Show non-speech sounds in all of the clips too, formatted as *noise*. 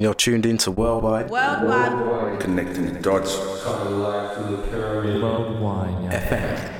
You're tuned into Worldwide Worldwide. Connecting the dots. Worldwide. FM.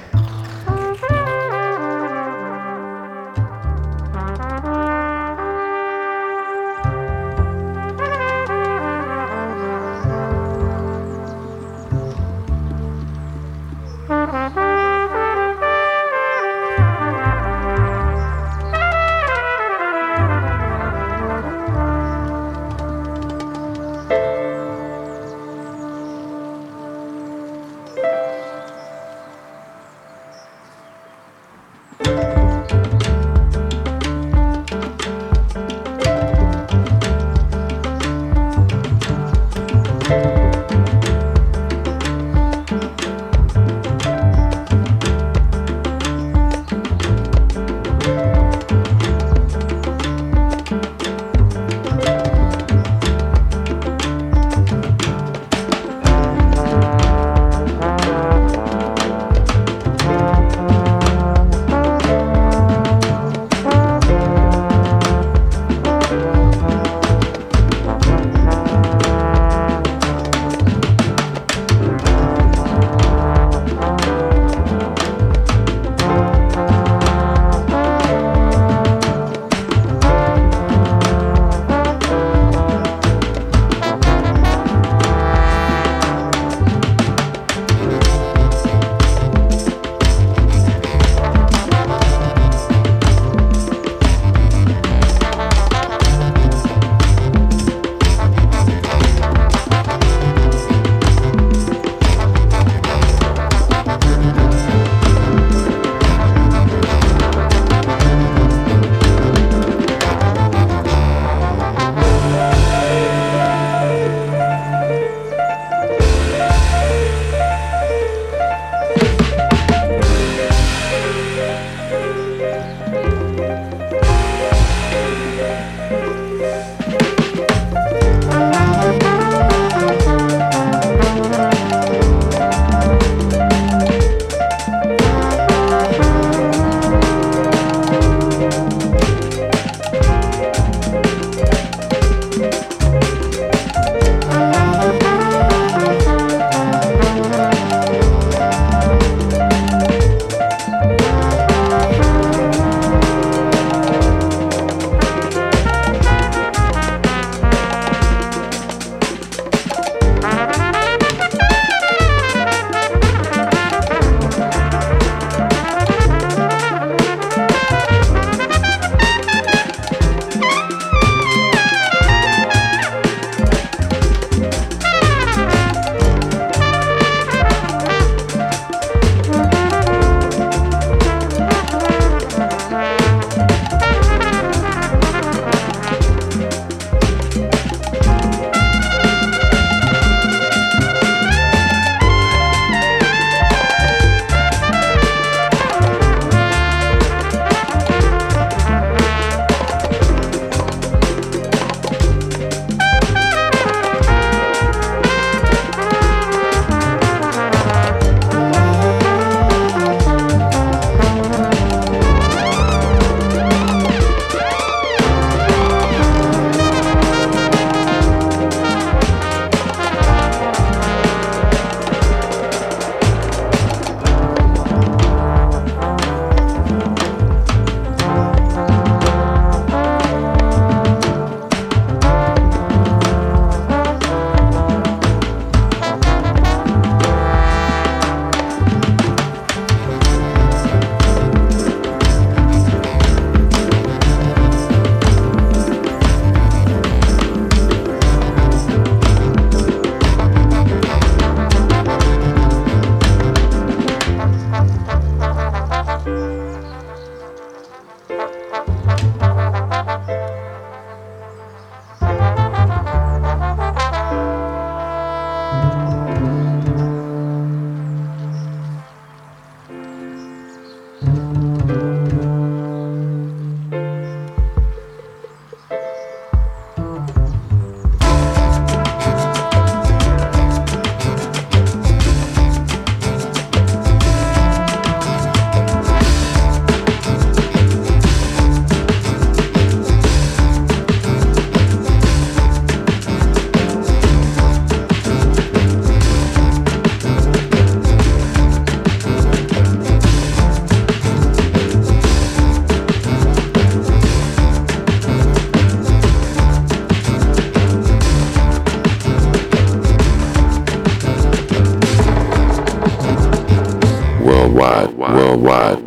Worldwide,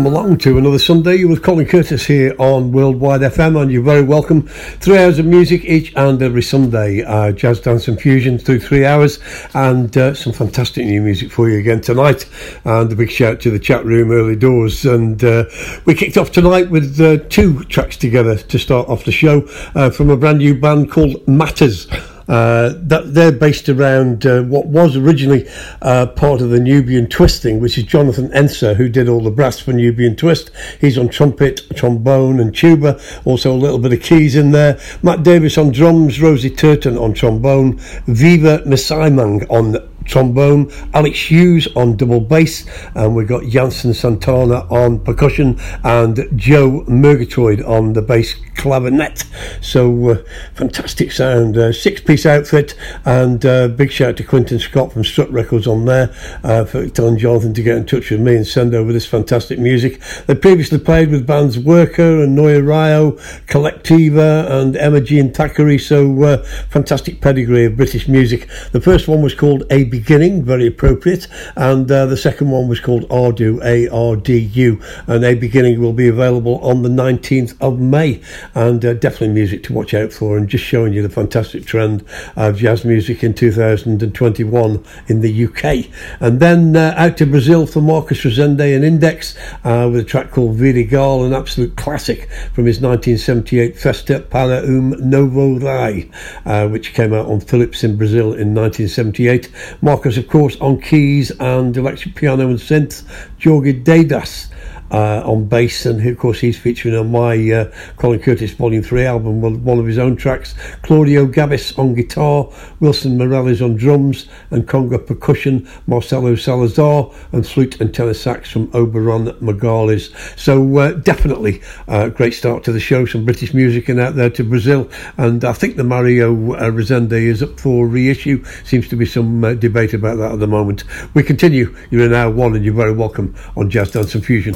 welcome along to another Sunday with Colin Curtis here on Worldwide FM, and you're very welcome. Three hours of music each and every Sunday, uh, jazz, dance, and fusion through three hours, and uh, some fantastic new music for you again tonight. And a big shout to the chat room early doors. And uh, we kicked off tonight with uh, two tracks together to start off the show uh, from a brand new band called Matters. Uh, that they're based around uh, what was originally uh, part of the Nubian twisting, which is Jonathan Enser, who did all the brass for Nubian Twist. He's on trumpet, trombone, and tuba. Also a little bit of keys in there. Matt Davis on drums, Rosie Turton on trombone, Viva Misaimang on trombone, Alex Hughes on double bass, and we've got Jansen Santana on percussion and Joe Murgatroyd on the bass clarinet. So uh, fantastic sound, uh, six piece outfit, and uh, big shout to Quinton Scott from Strut Records on there uh, for telling Jonathan to get in touch with me and send over this fantastic music. They previously played with bands Worker and Noya Rio, Collectiva, and Emma Jean Thackray. So uh, fantastic pedigree of British music. The first one was called A beginning, very appropriate. And uh, the second one was called Ardu, A R D U. And A beginning will be available on the 19th of May. And uh, definitely music to watch out for. And just showing you the fantastic trend of jazz music in 2021 in the UK. And then uh, out to Brazil for Marcus Resende and Index uh, with a track called Vidigal, an absolute classic from his 1978 Festa para um Novo Rei, uh, which came out on Philips in Brazil in 1978. Marcus, of course, on keys and electric piano and synth. Jorge Degas uh, on bass, and of course he's featuring on my uh, Colin Curtis Volume 3 album, one of his own tracks. Claudio Gabis on guitar, Wilson Morales on drums and conga percussion, Marcelo Salazar, and flute and tenor sax from Oberdan Magalhães. So uh, definitely a great start to the show, some British music and out there to Brazil, and I think the Mario uh, Resende is up for reissue. Seems to be some uh, debate about that at the moment. We continue. You're in hour one, and you're very welcome on Jazz Dance and Fusion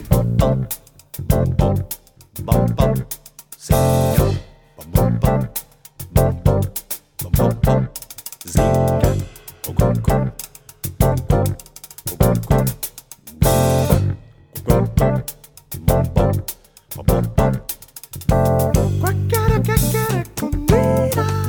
Quack-a-da-quack-a-da-quack-a-da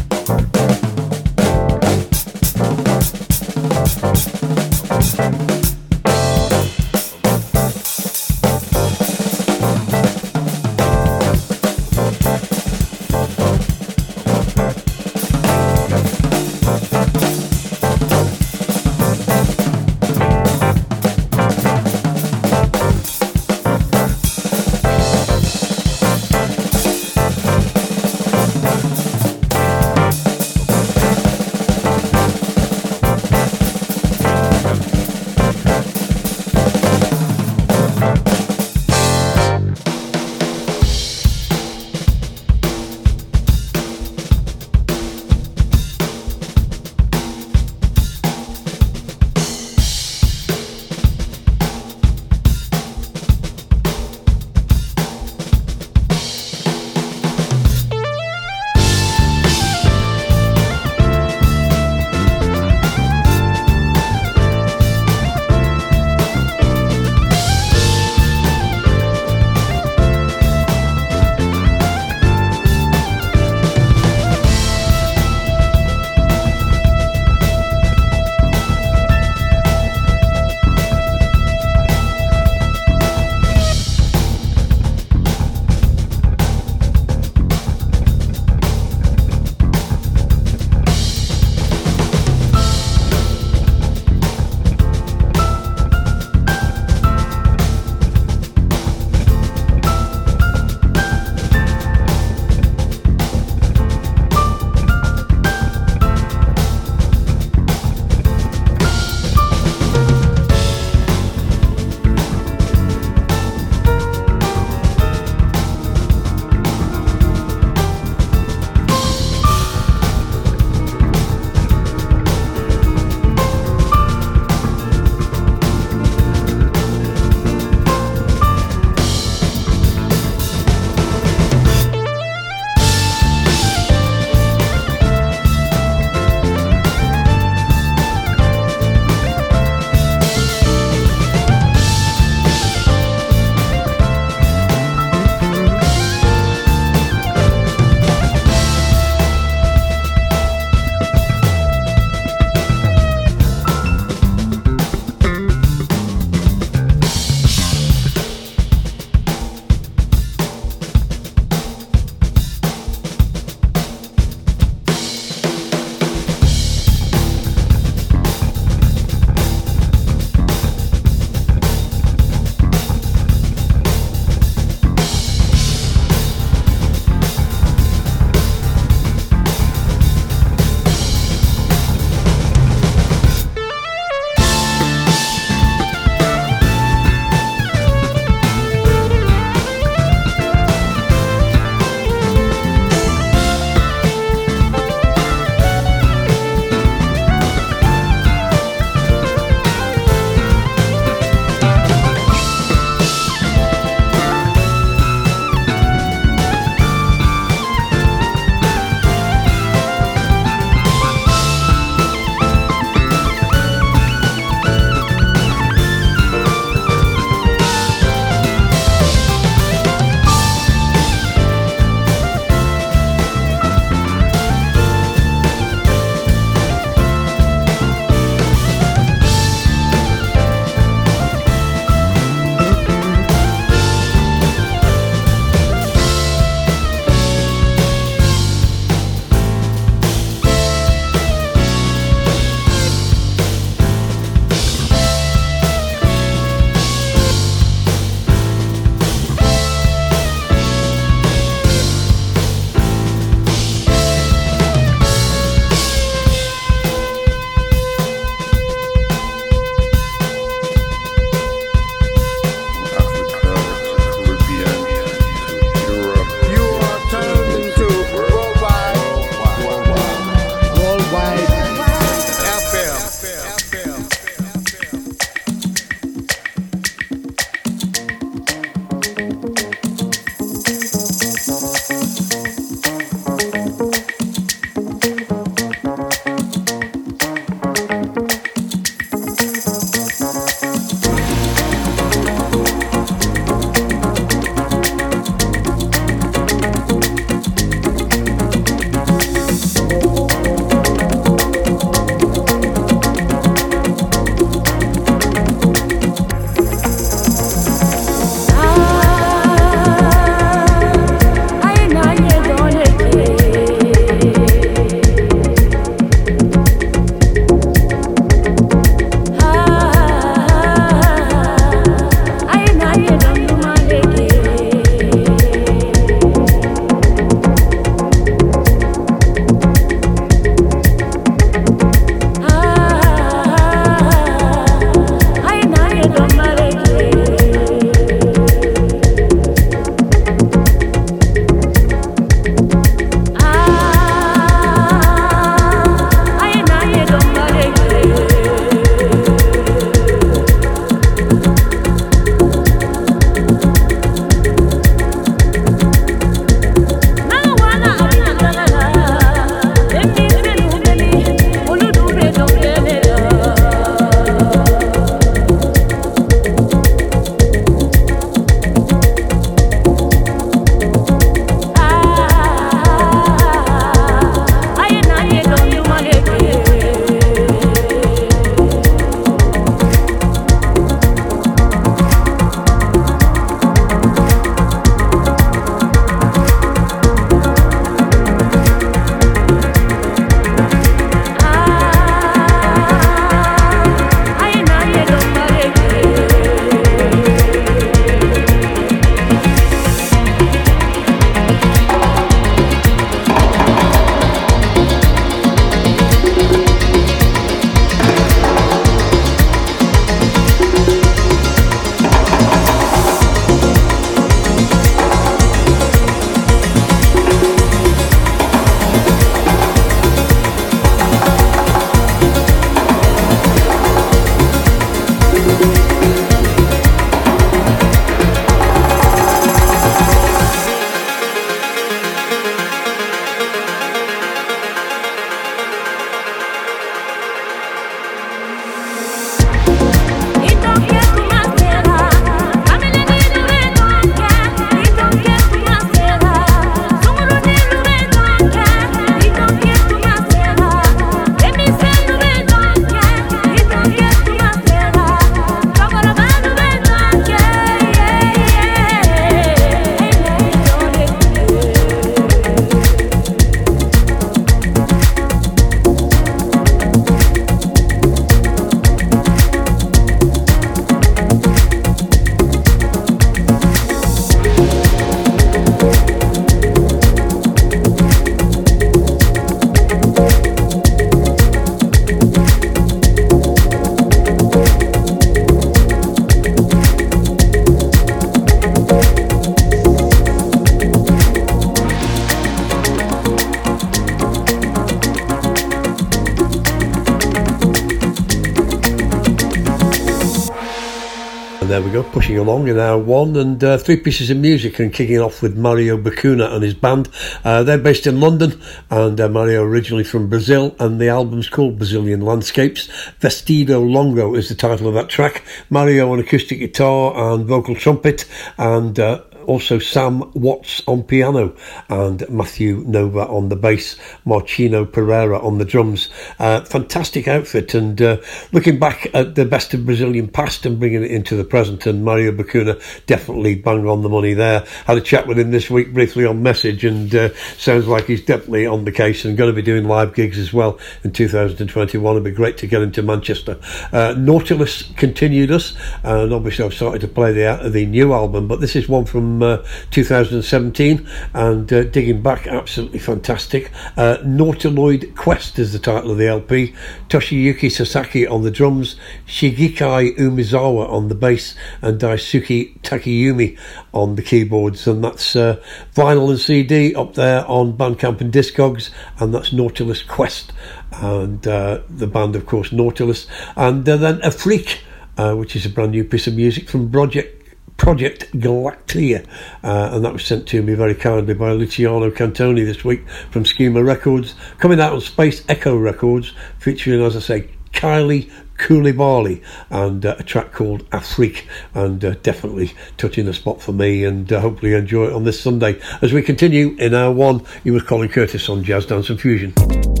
Along in our one and uh, three pieces of music and kicking off with Mario Bakuna and his band. Uh, they're based in London and uh, Mario originally from Brazil and the album's called Brazilian Landscapes. Vestido Longo is the title of that track. Mario on acoustic guitar and vocal trumpet and uh, also Sam Watts on piano and Matthew Nova on the bass, Marcino Pereira on the drums. Uh, fantastic outfit and uh, looking back at the best of Brazilian past and bringing it into the present and Mario Bakuna definitely bang on the money there. Had a chat with him this week briefly on message and uh, sounds like he's definitely on the case and going to be doing live gigs as well in 2021. It'd be great to get him to Manchester. Uh, Nautilus continued us and obviously I've started to play the, the new album but this is one from uh, 2017 and uh, digging back absolutely fantastic uh, Nautiloid Quest is the title of the LP Toshiyuki Sasaki on the drums Shigekai Umezawa on the bass and Daisuke Takayumi on the keyboards. And that's uh, vinyl and CD up there on Bandcamp and Discogs and that's Nautilus Quest and uh, the band of course Nautilus. And uh, then Afrique uh, which is a brand new piece of music from Project Project Galactia, uh, and that was sent to me very kindly by Luciano Cantone this week from Schema Records, coming out on Space Echo Records, featuring, as I say, Kylie Koulibaly and uh, a track called Afrique, and uh, definitely touching the spot for me. And uh, hopefully, enjoy it on this Sunday as we continue in our one. You with Colin Curtis on Jazz Dance and Fusion.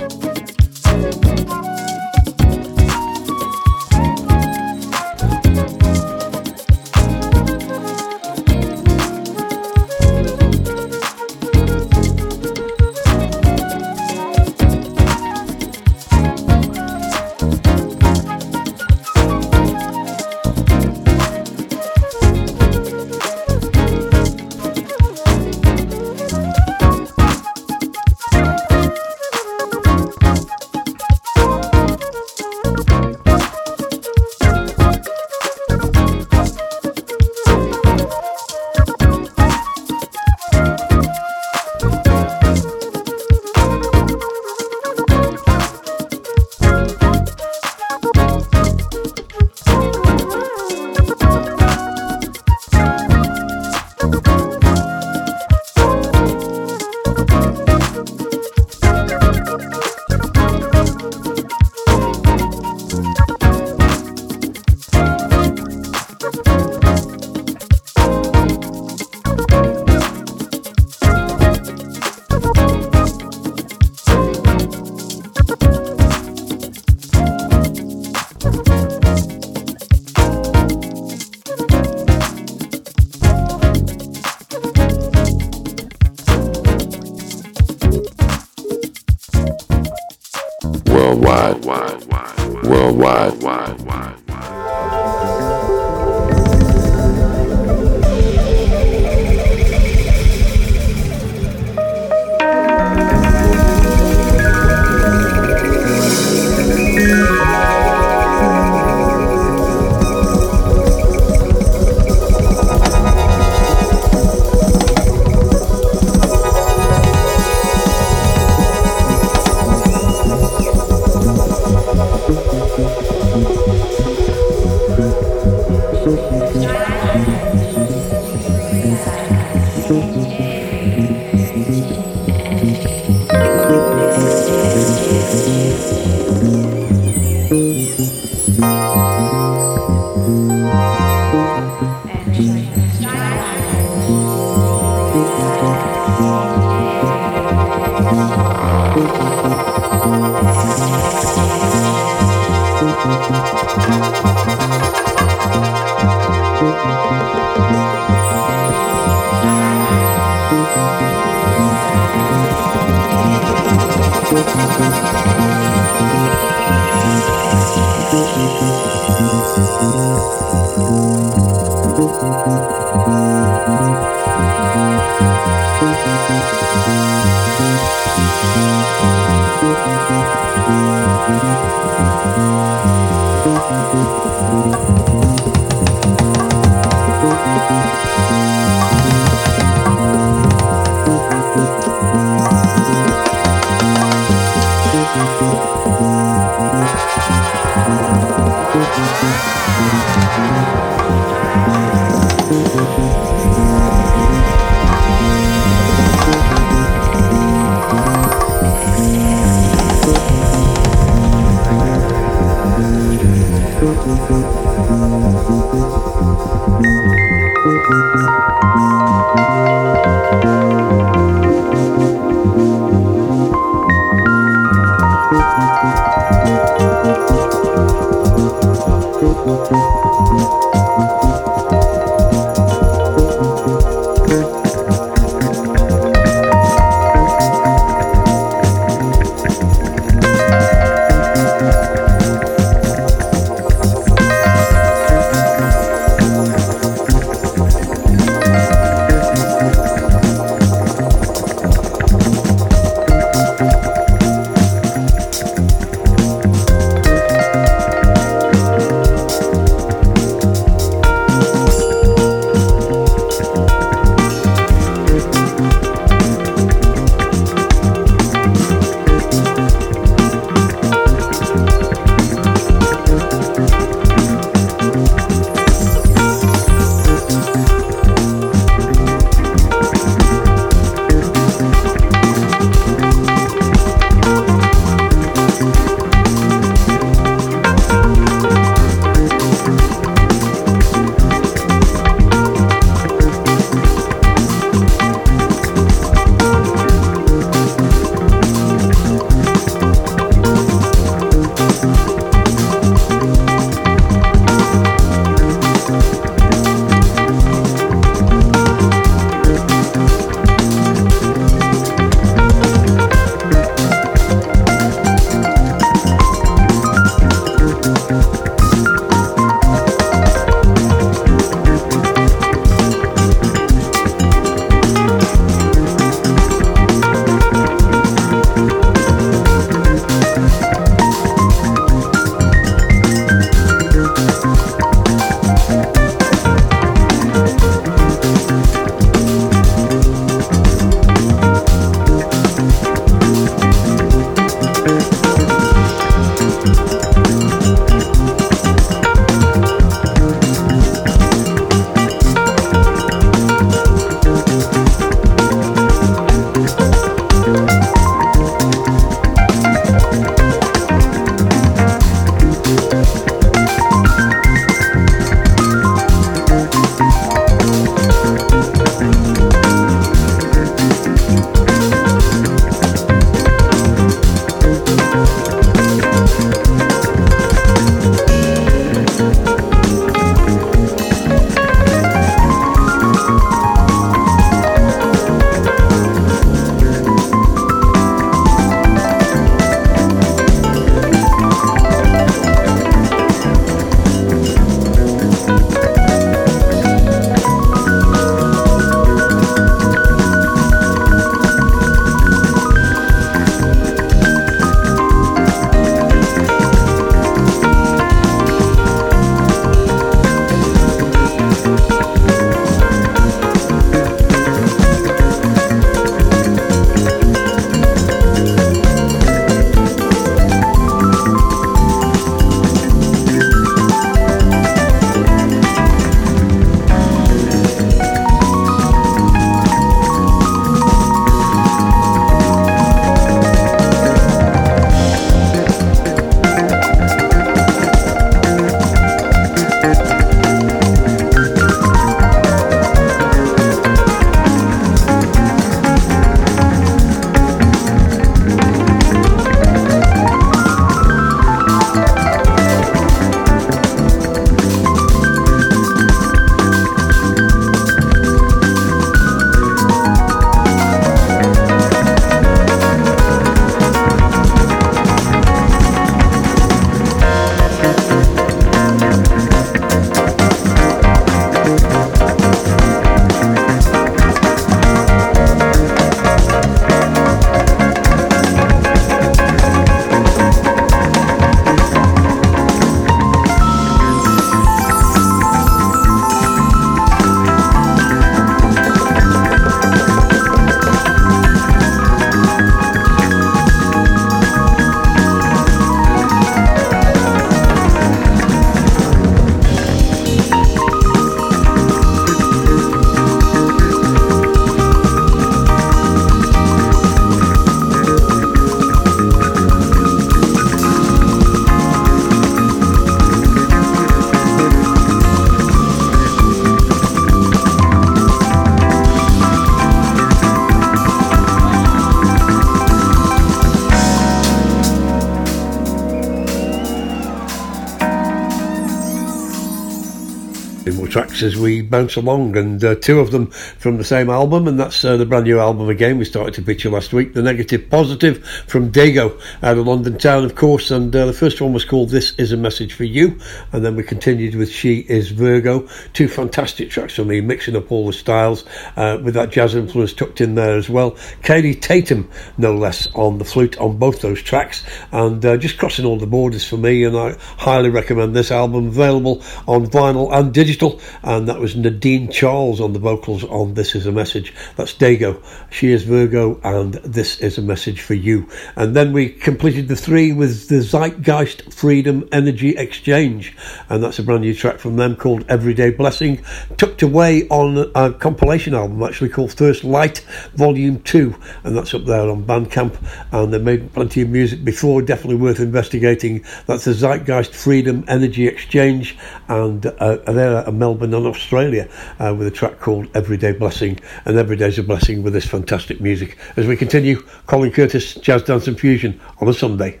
Tracks as we bounce along, and uh, two of them from the same album, and that's uh, the brand new album again. We started to picture last week, The Negative Positive from Dago out of London Town, of course, and uh, the first one was called This Is a Message for You, and then we continued with She Is Virgo. Two fantastic tracks for me, mixing up all the styles uh, with that jazz influence tucked in there as well. Katie Tatum, no less, on the flute on both those tracks, and uh, just crossing all the borders for me, and I highly recommend this album, available on vinyl and digital. And that was Nadine Charles on the vocals on This Is a Message. That's Dago. She is Virgo, and This Is a Message for You. And then we completed the three with the Zeitgeist Freedom Energy Exchange. And that's a brand new track from them called Everyday Blessing, tucked away on a compilation album actually called First Light Volume 2. And that's up there on Bandcamp. And they made plenty of music before, definitely worth investigating. That's the Zeitgeist Freedom Energy Exchange and uh, they're at Melbourne in Australia uh, with a track called Everyday Blessing and Every Day's a Blessing with this fantastic music as we continue Colin Curtis Jazz Dance and Fusion on a Sunday.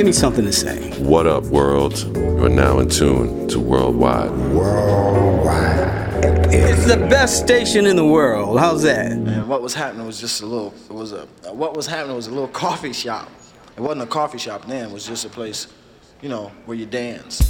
Give me something to say. What up, world? You're now in tune to Worldwide. Worldwide. It's the best station in the world. How's that? And what was happening was just a little. It was a. What was happening was a little coffee shop. It wasn't a coffee shop then. It was just a place, you know, where you dance.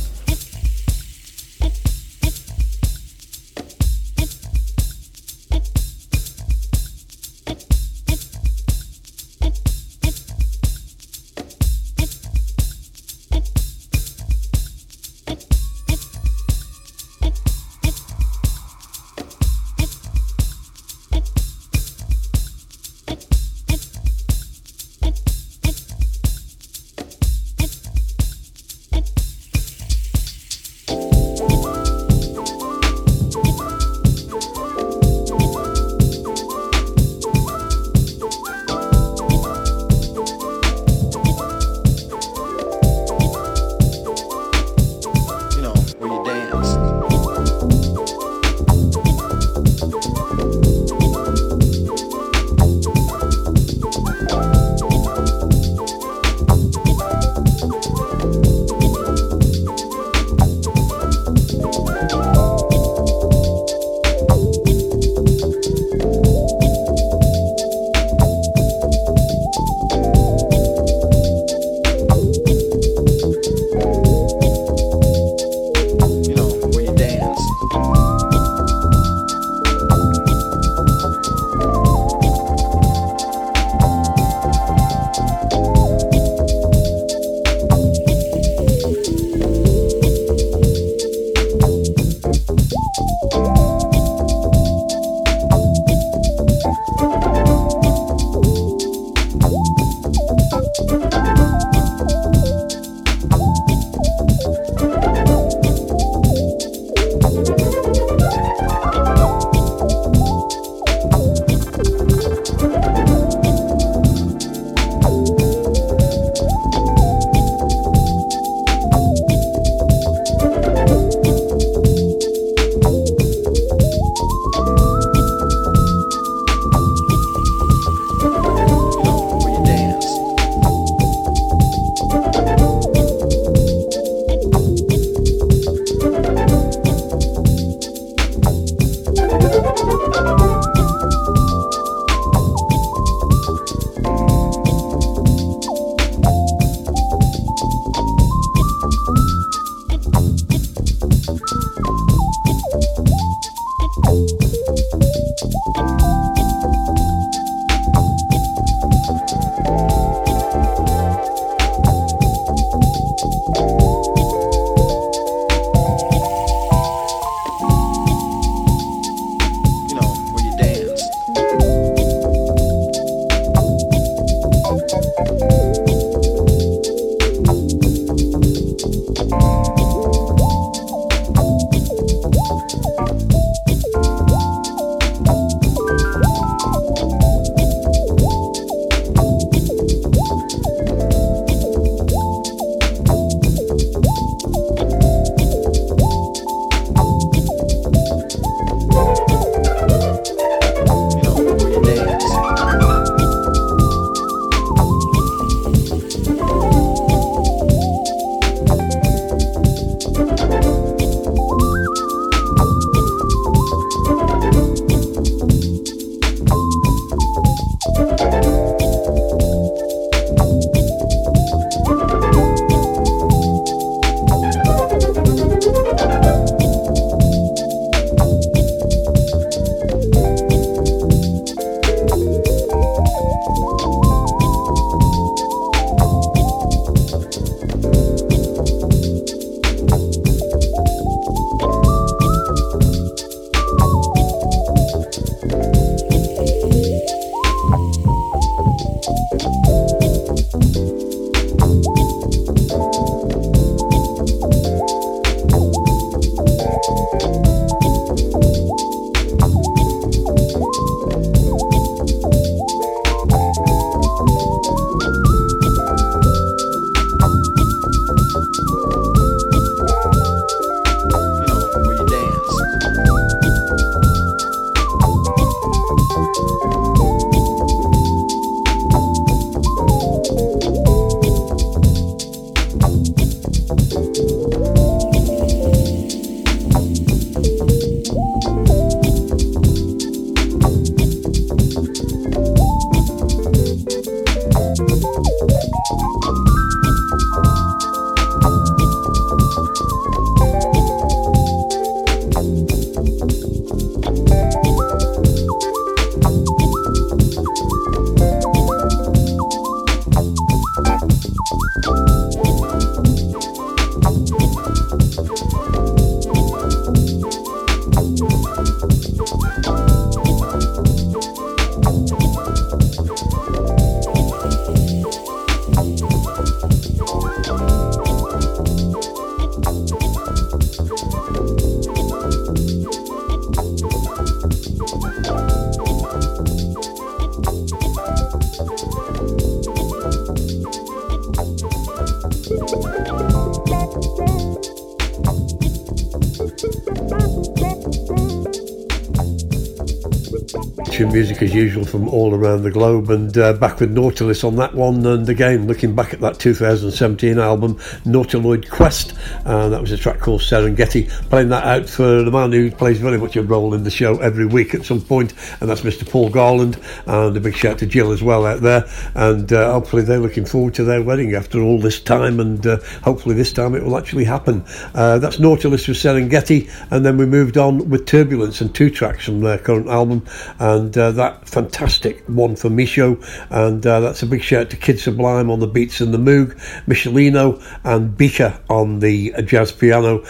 Music as usual from all around the globe and uh, back with Nautilus on that one and again looking back at that 2017 album Nautiloid Quest uh, that was a track called Serengeti. Playing that out for the man who plays very much a role in the show every week at some point and that's Mr Paul Garland and a big shout to Jill as well out there and uh, hopefully they're looking forward to their wedding after all this time and uh, hopefully this time it will actually happen. Uh, that's Nautilus with Serengeti and then we moved on with Turbulence and two tracks from their current album and uh, that fantastic one for Micho, and uh, that's a big shout to Kid Sublime on the beats and the Moog, Michelino and Bika on the jazz piano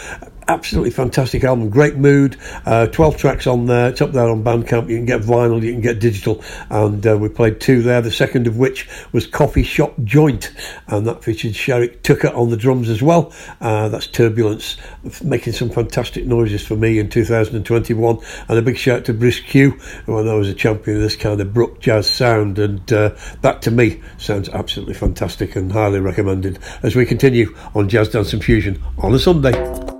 absolutely fantastic album, great mood. Uh, 12 tracks on there, it's up there on Bandcamp. You can get vinyl, you can get digital, and uh, we played two there. The second of which was Coffee Shop Joint, and that featured Sharek Tucker on the drums as well. Uh, that's Turbulence, making some fantastic noises for me in 2021. And a big shout to Bruce Q, who I know is a champion of this kind of Brook jazz sound, and uh, that to me sounds absolutely fantastic and highly recommended as we continue on Jazz Dance and Fusion on a Sunday.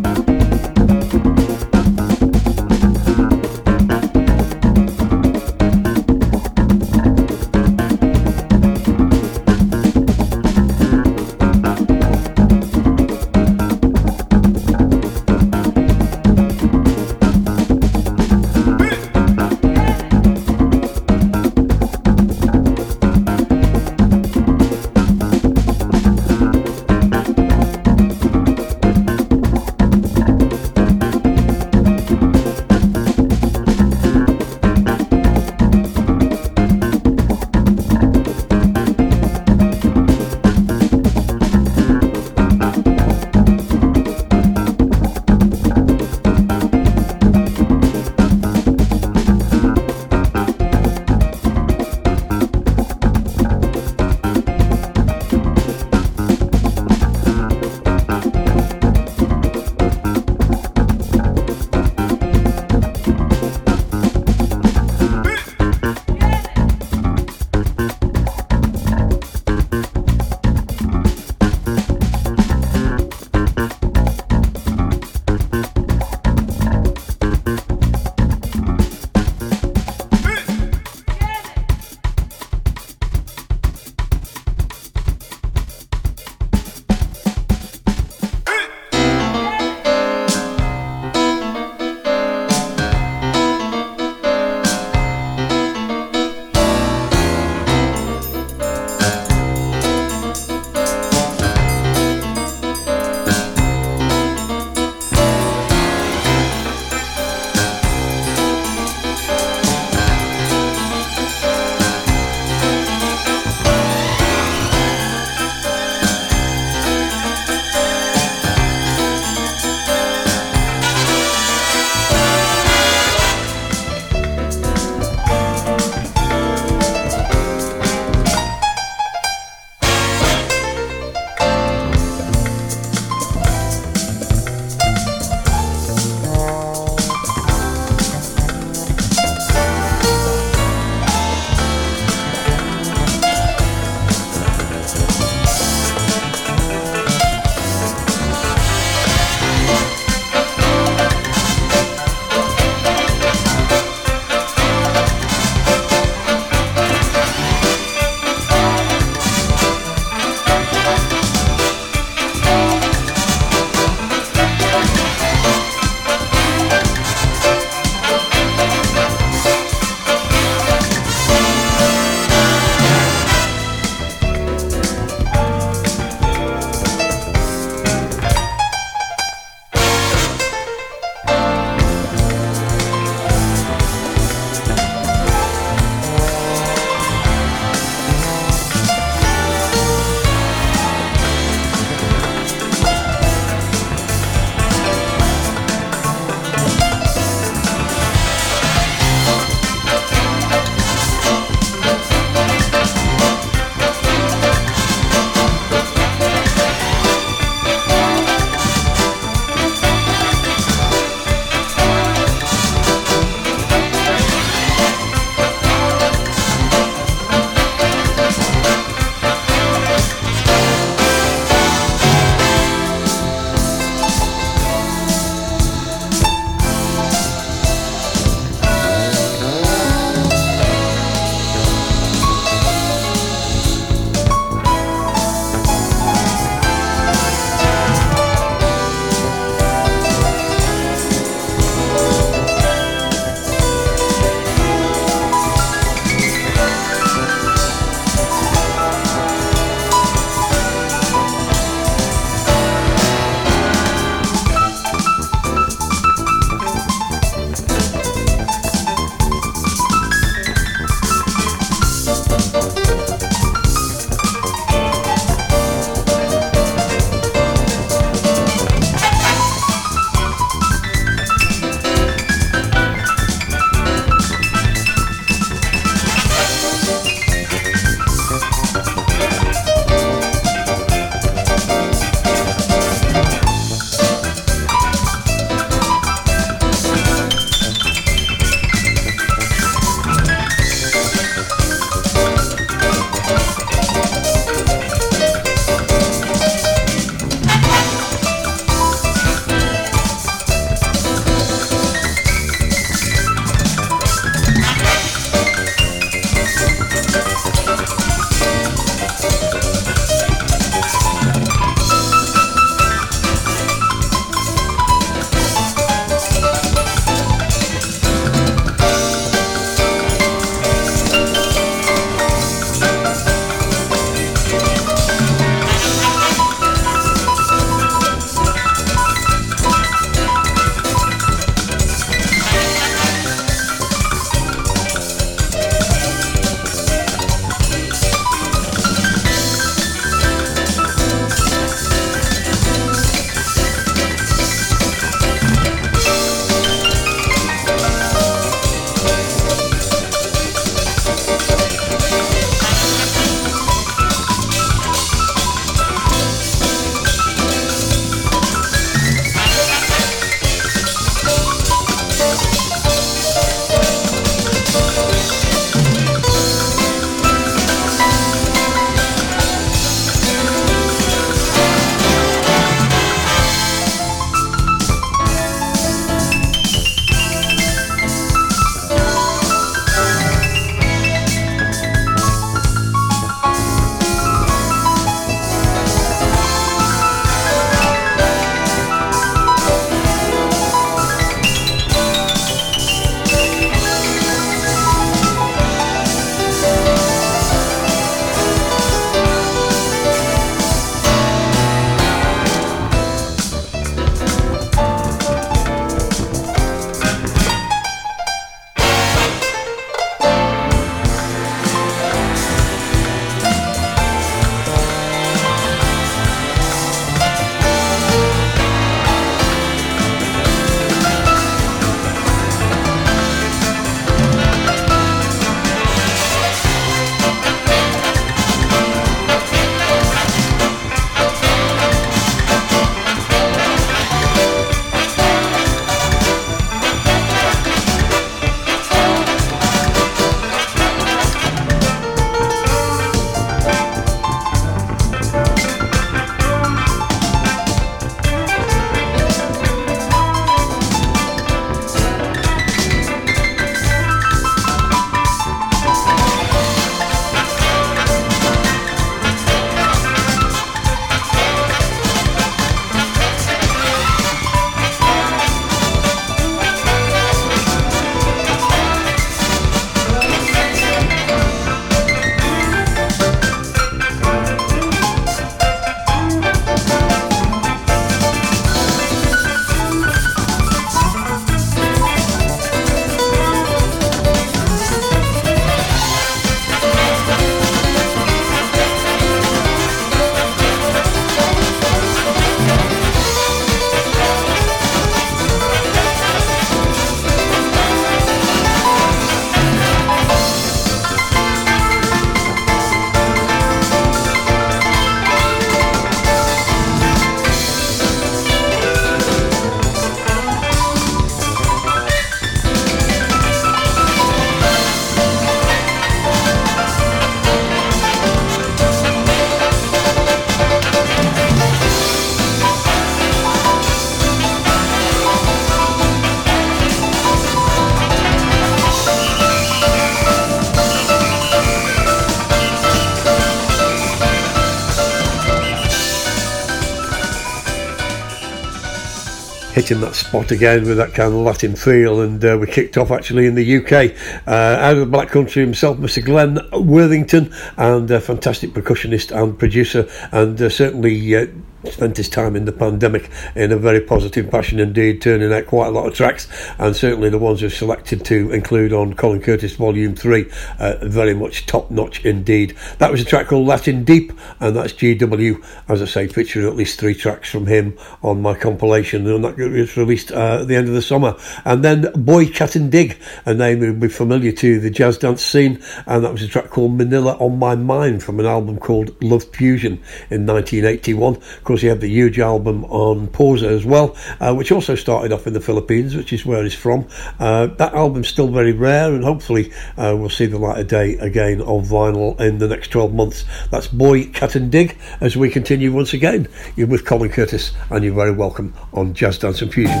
Hitting that spot again with that kind of Latin feel. And uh, we kicked off actually in the UK uh, out of the Black Country himself, Mr. Glenn Worthington, and a fantastic percussionist and producer, and uh, certainly uh, spent his time in the pandemic in a very positive fashion indeed, turning out quite a lot of tracks, and certainly the ones we've selected to include on Colin Curtis Volume 3, uh, very much top notch indeed. That was a track called Latin Deep, and that's GW, as I say, featuring at least three tracks from him on my compilation, and that was released uh, at the end of the summer. And then Boy Katindig, a name that will be familiar to the jazz dance scene, and that was a track called Manila on My Mind from an album called Love Fusion in 1981 Of course, he had the huge album on Pausa as well, uh, which also started off in the Philippines, which is where he's from. Uh, that album's still very rare, and hopefully uh, we'll see the light of day again on vinyl in the next 12 months. That's Boy Cat and Dig as we continue once again. You're with Colin Curtis, and you're very welcome on Jazz Dance and Fusion.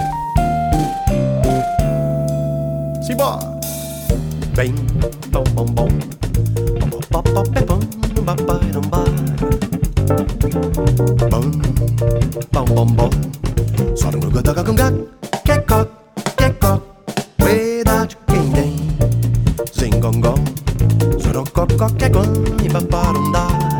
See. Bang. Só no que que quem tem, zingongong. Com, e.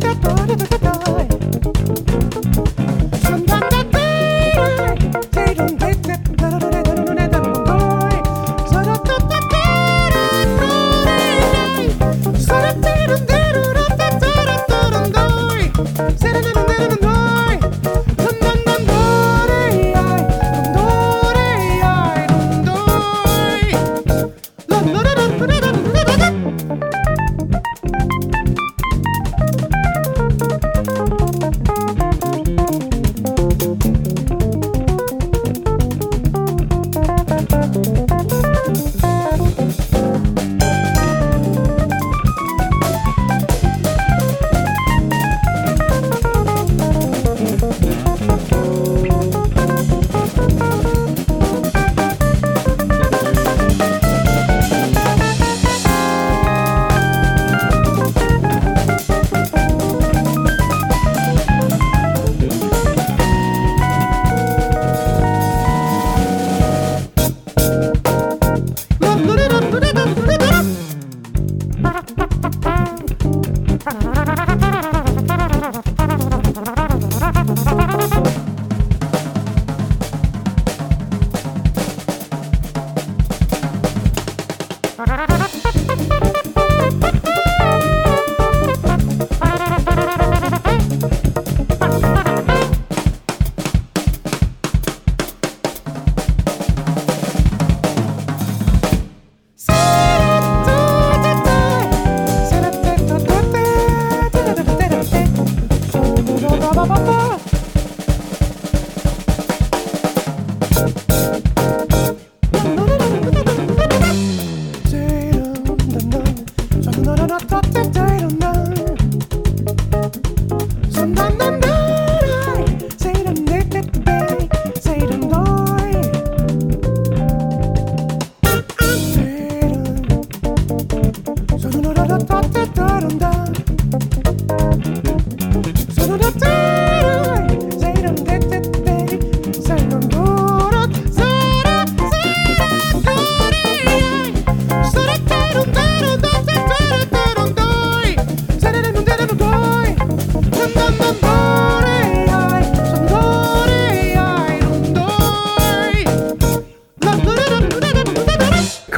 たたたたたた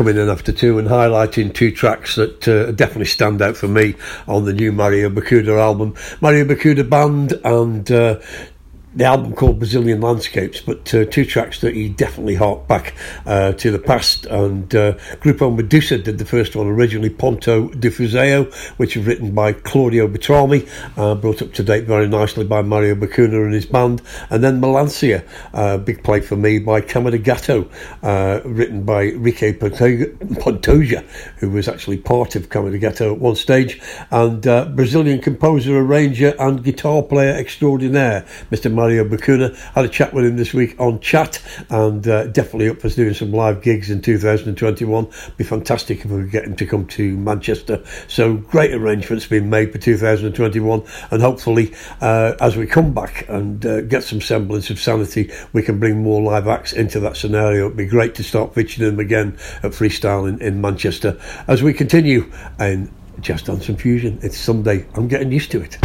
coming in after two and highlighting two tracks that uh, definitely stand out for me on the new Mario Bakuna album. Mario Bakuna Band and uh, the album called Brazilian Landscapes, but uh, two tracks that he definitely harked back uh, to the past. And uh, Grupo Medusa did the first one originally, Ponto de Fuseo, which was written by Claudio Bertrami, uh, brought up to date very nicely by Mario Bakuna and his band. And then Melancia, uh, big play for me by Cama de Gato, uh, written by Rique Pantoja, who was actually part of Cama de Gato at one stage, and uh, Brazilian composer, arranger, and guitar player extraordinaire, Mr. Mario Bakuna. Had a chat with him this week on chat and uh, definitely up for doing some live gigs in 2021. It'd Be fantastic if we could get him to come to Manchester. So great arrangements being made for 2021 and hopefully uh, as we come back and uh, get some semblance of sanity, we can bring more live acts into that scenario. It'd be great to start featuring them again at Freestyle in, in Manchester as we continue and just on some fusion. It's Sunday. I'm getting used to it.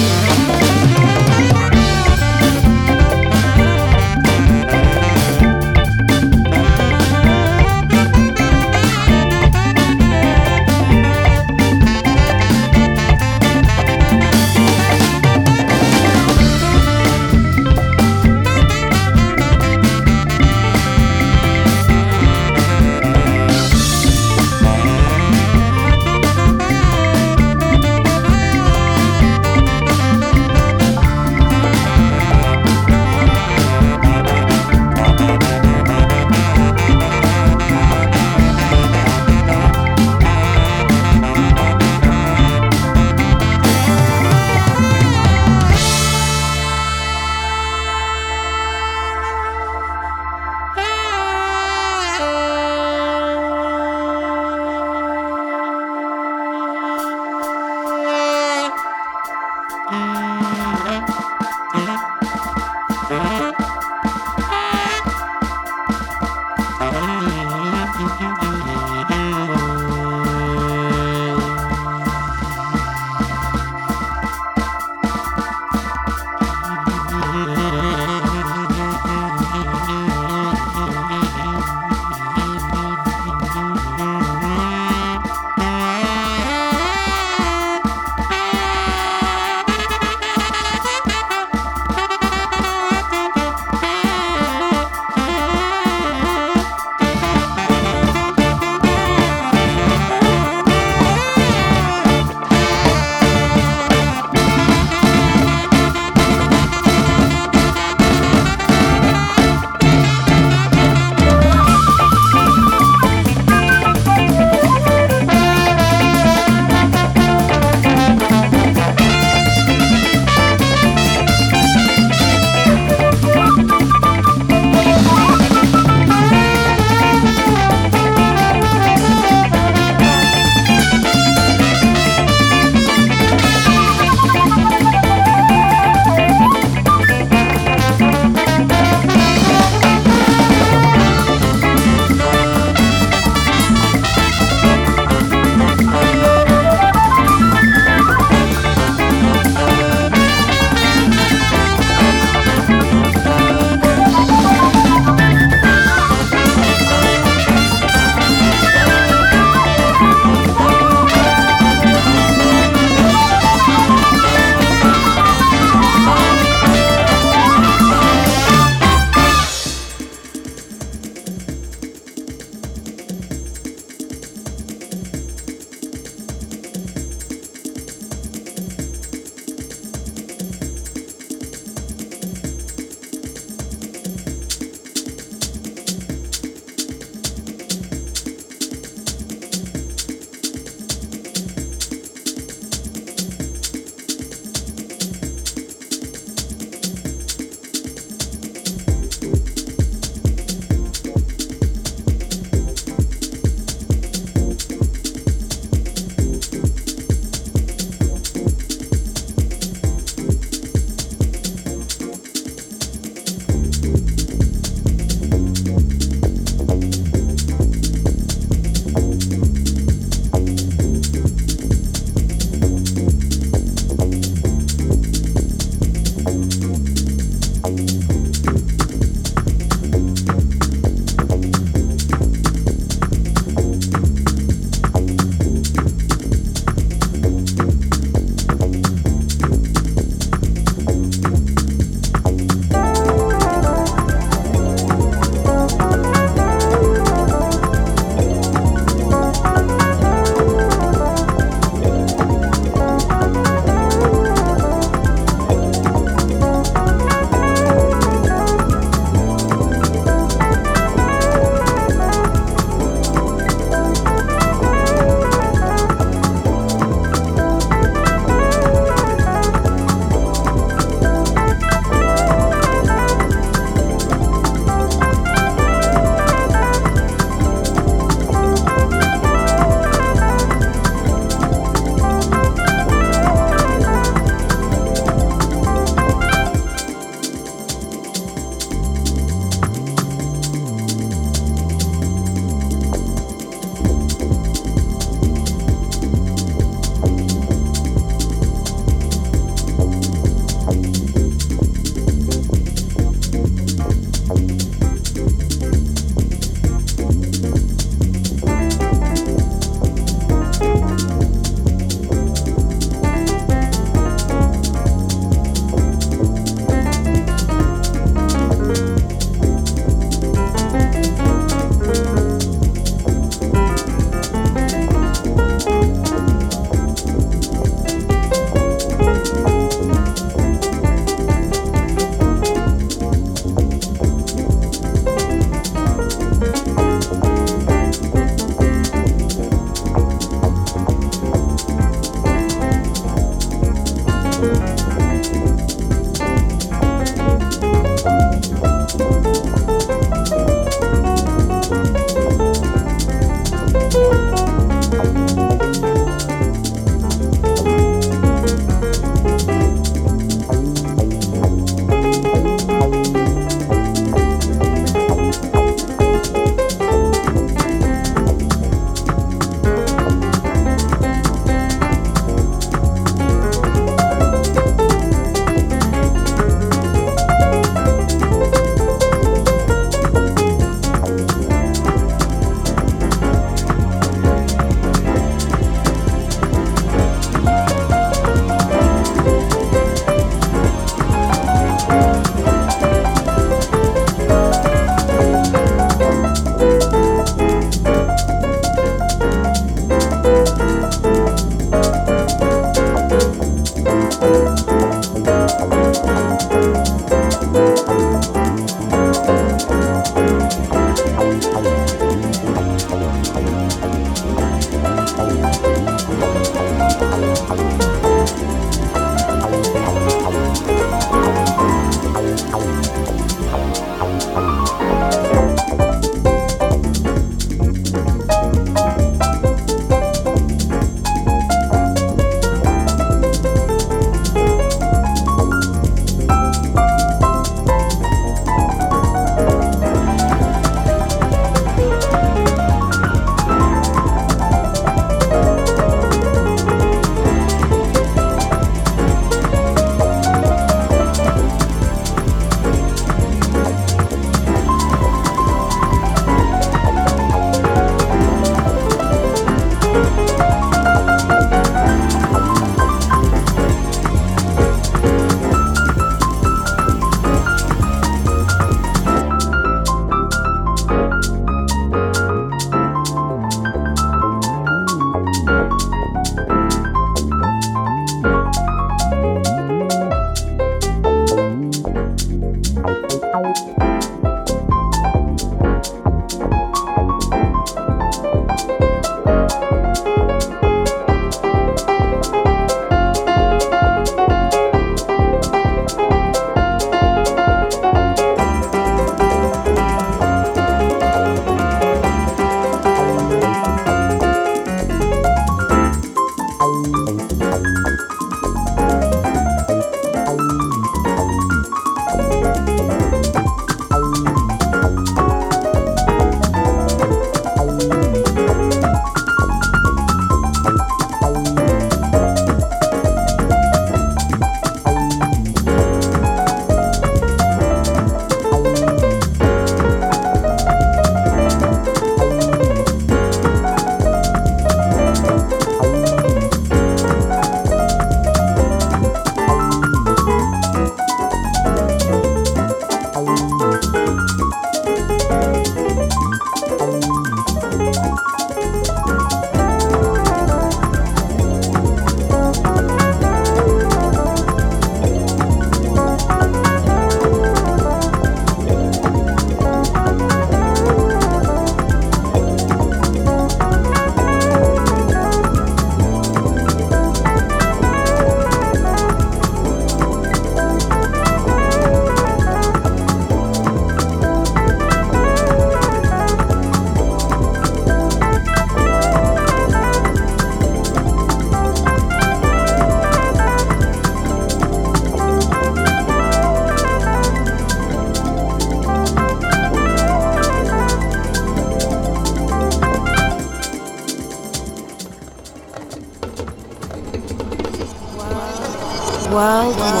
Worldwide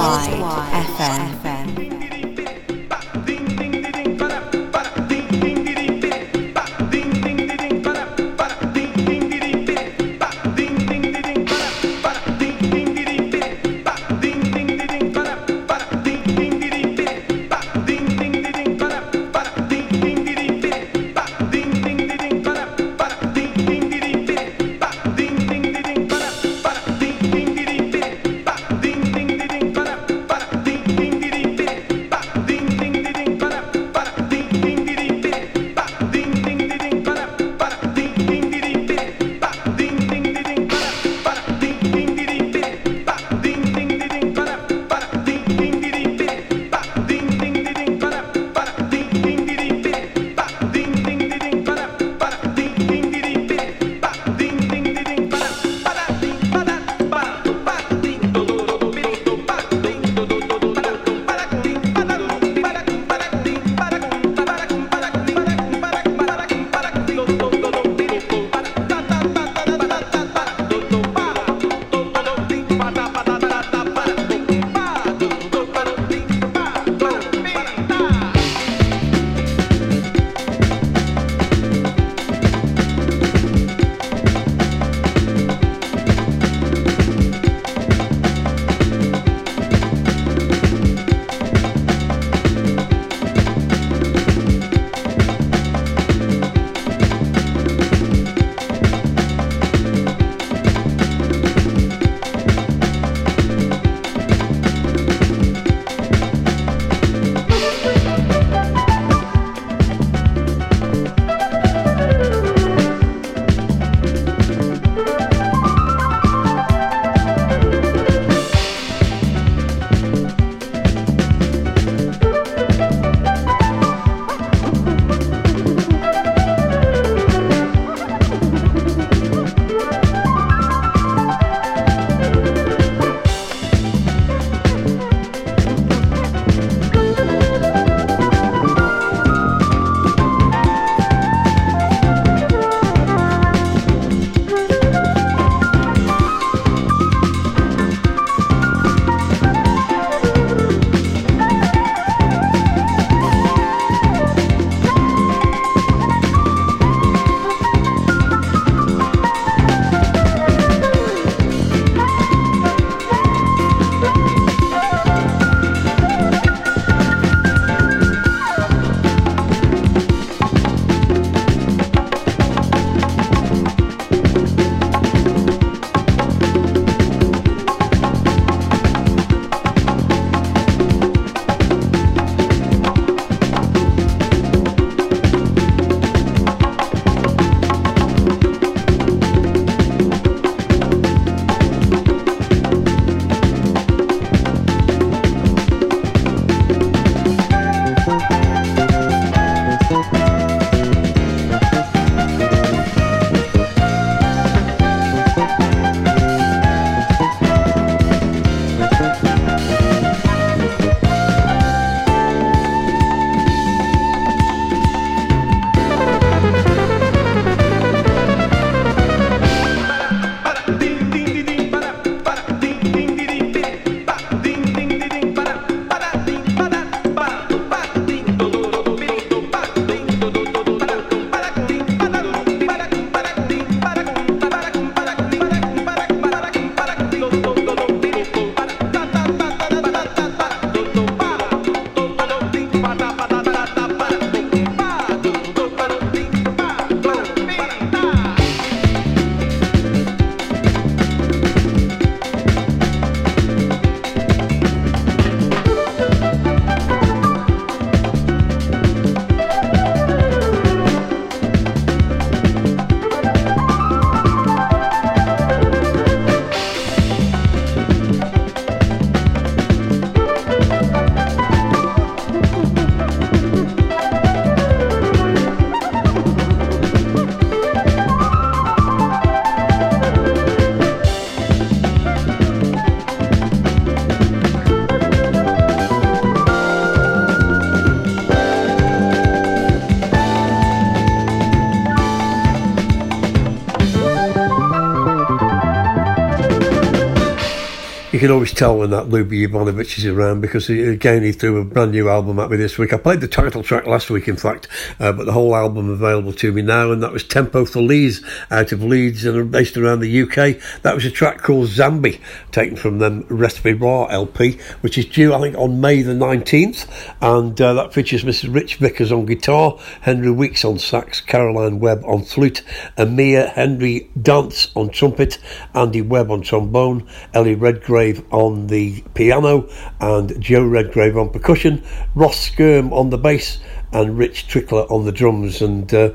can always tell when that Lubi Jovanovic is around because he, again he threw a brand new album at me this week. I played the title track last week, in fact, uh, but the whole album available to me now, and that was Tempo for Leeds out of Leeds and based around the UK. That was a track called Zambi, taken from them Respirar LP, which is due I think on May the nineteenth, and uh, that features Mrs. Rich Vickers on guitar, Henry Weeks on sax, Caroline Webb on flute, Amir Henry Dance on trumpet, Andy Webb on trombone, Ellie Redgrave on the piano, and Joe Redgrave on percussion, Ross Skirm on the bass, and Rich Trickler on the drums. And uh,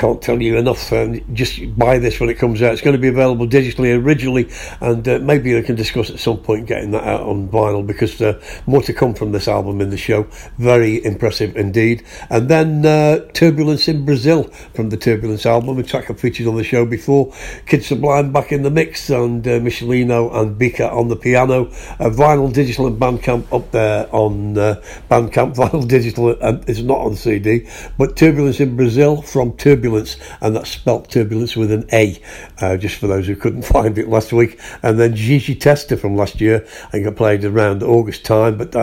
can't tell you enough. Um, just buy this when it comes out. It's going to be available digitally originally, and uh, maybe I can discuss at some point getting that out on vinyl because uh, more to come from this album in the show. Very impressive indeed. And then uh, Turbulence in Brazil from the Turbulence album, a track I've featured on the show before. Kid Sublime back in the mix, and uh, Michelino and Bika on the piano. vinyl, digital, and Bandcamp up there on uh, Bandcamp. *laughs* Vinyl, digital, and it's not on CD, but Turbulence in Brazil from Turbulence turbulence, and that's spelt turbulence with an A, uh, just for those who couldn't *laughs* find it last week. And then Gigi Testa from last year, I think I played around August time, but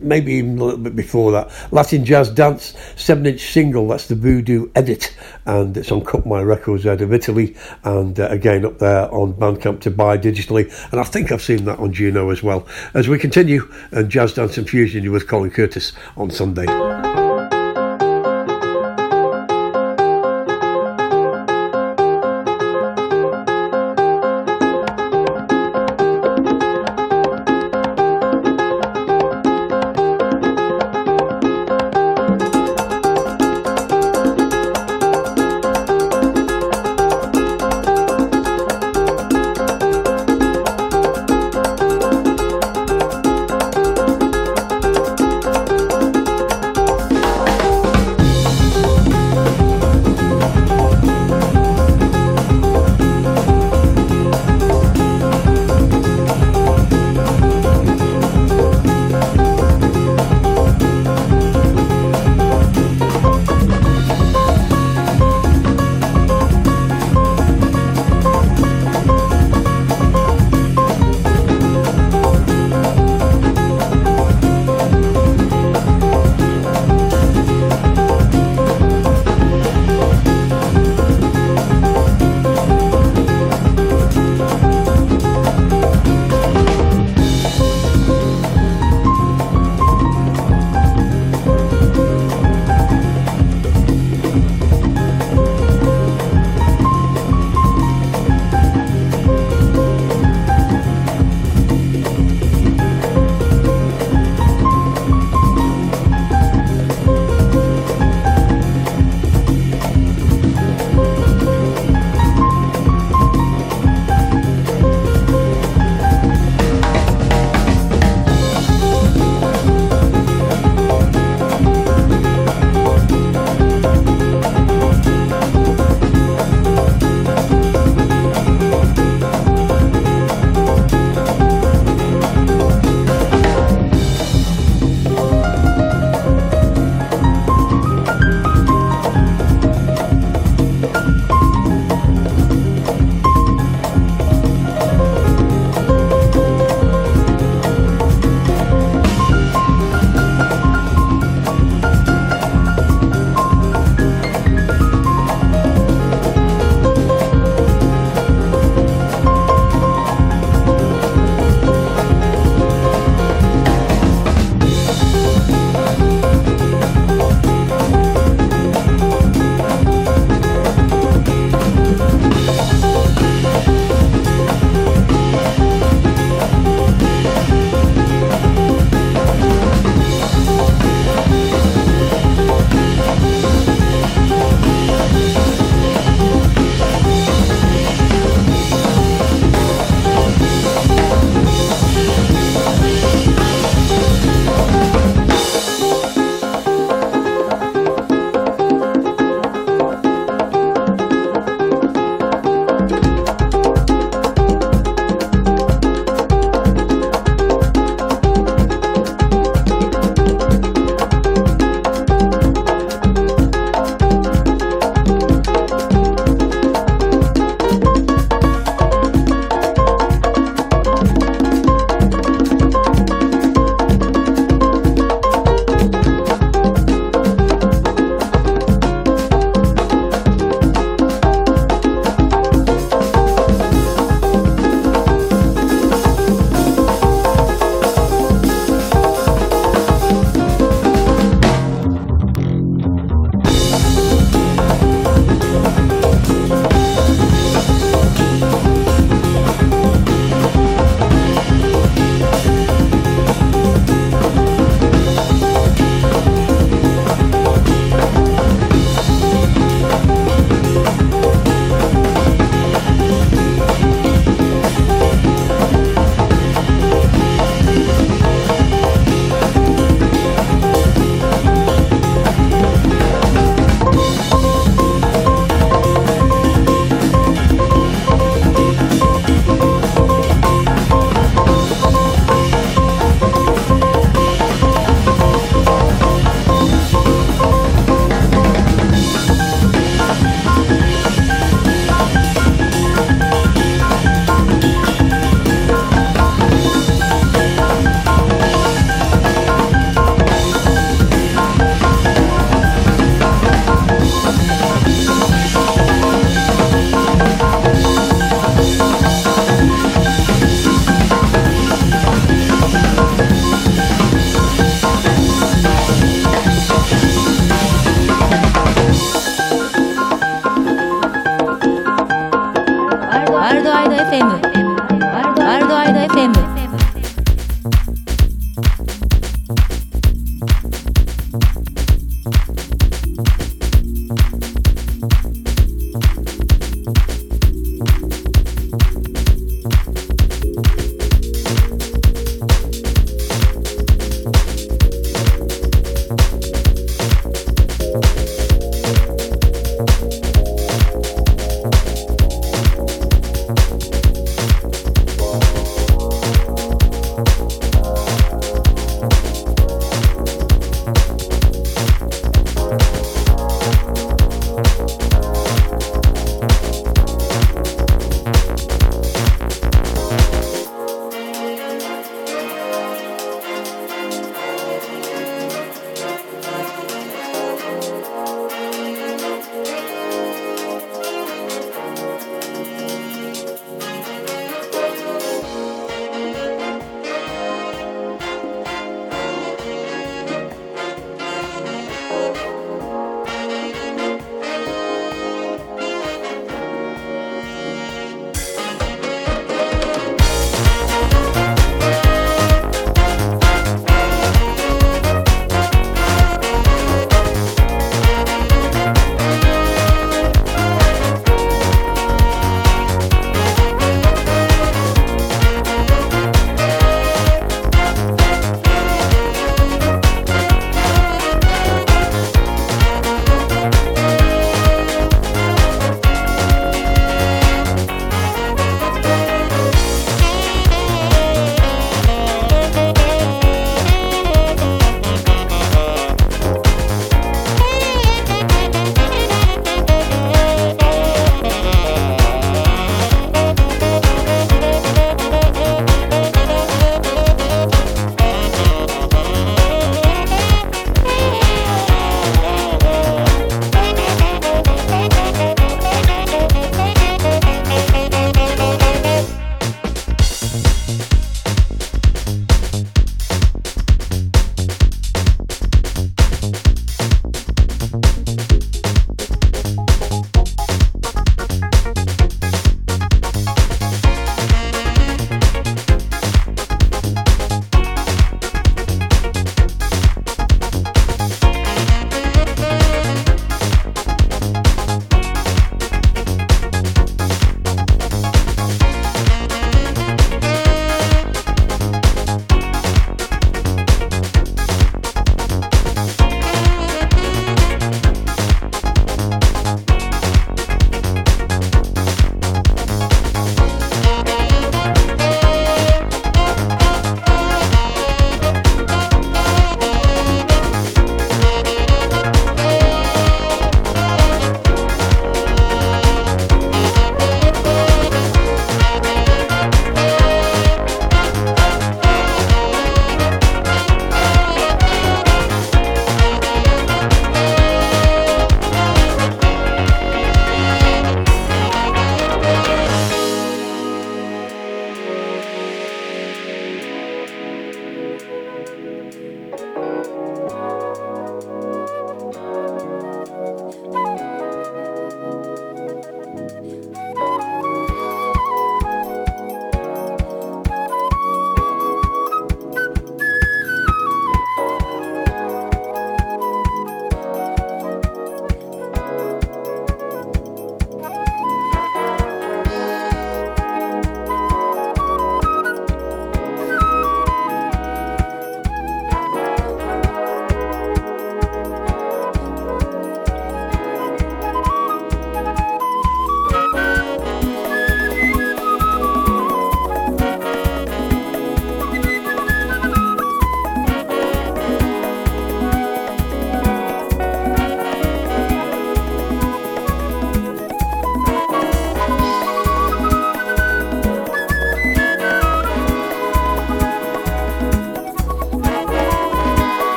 maybe even a little bit before that. Latin Jazz Dance, 7 inch single, that's the Voodoo edit, and it's on Cut My Records out of Italy, and uh, again up there on Bandcamp to buy digitally. And I think I've seen that on Juno as well. As we continue, and Jazz Dance and Fusion with Colin Curtis on Sunday.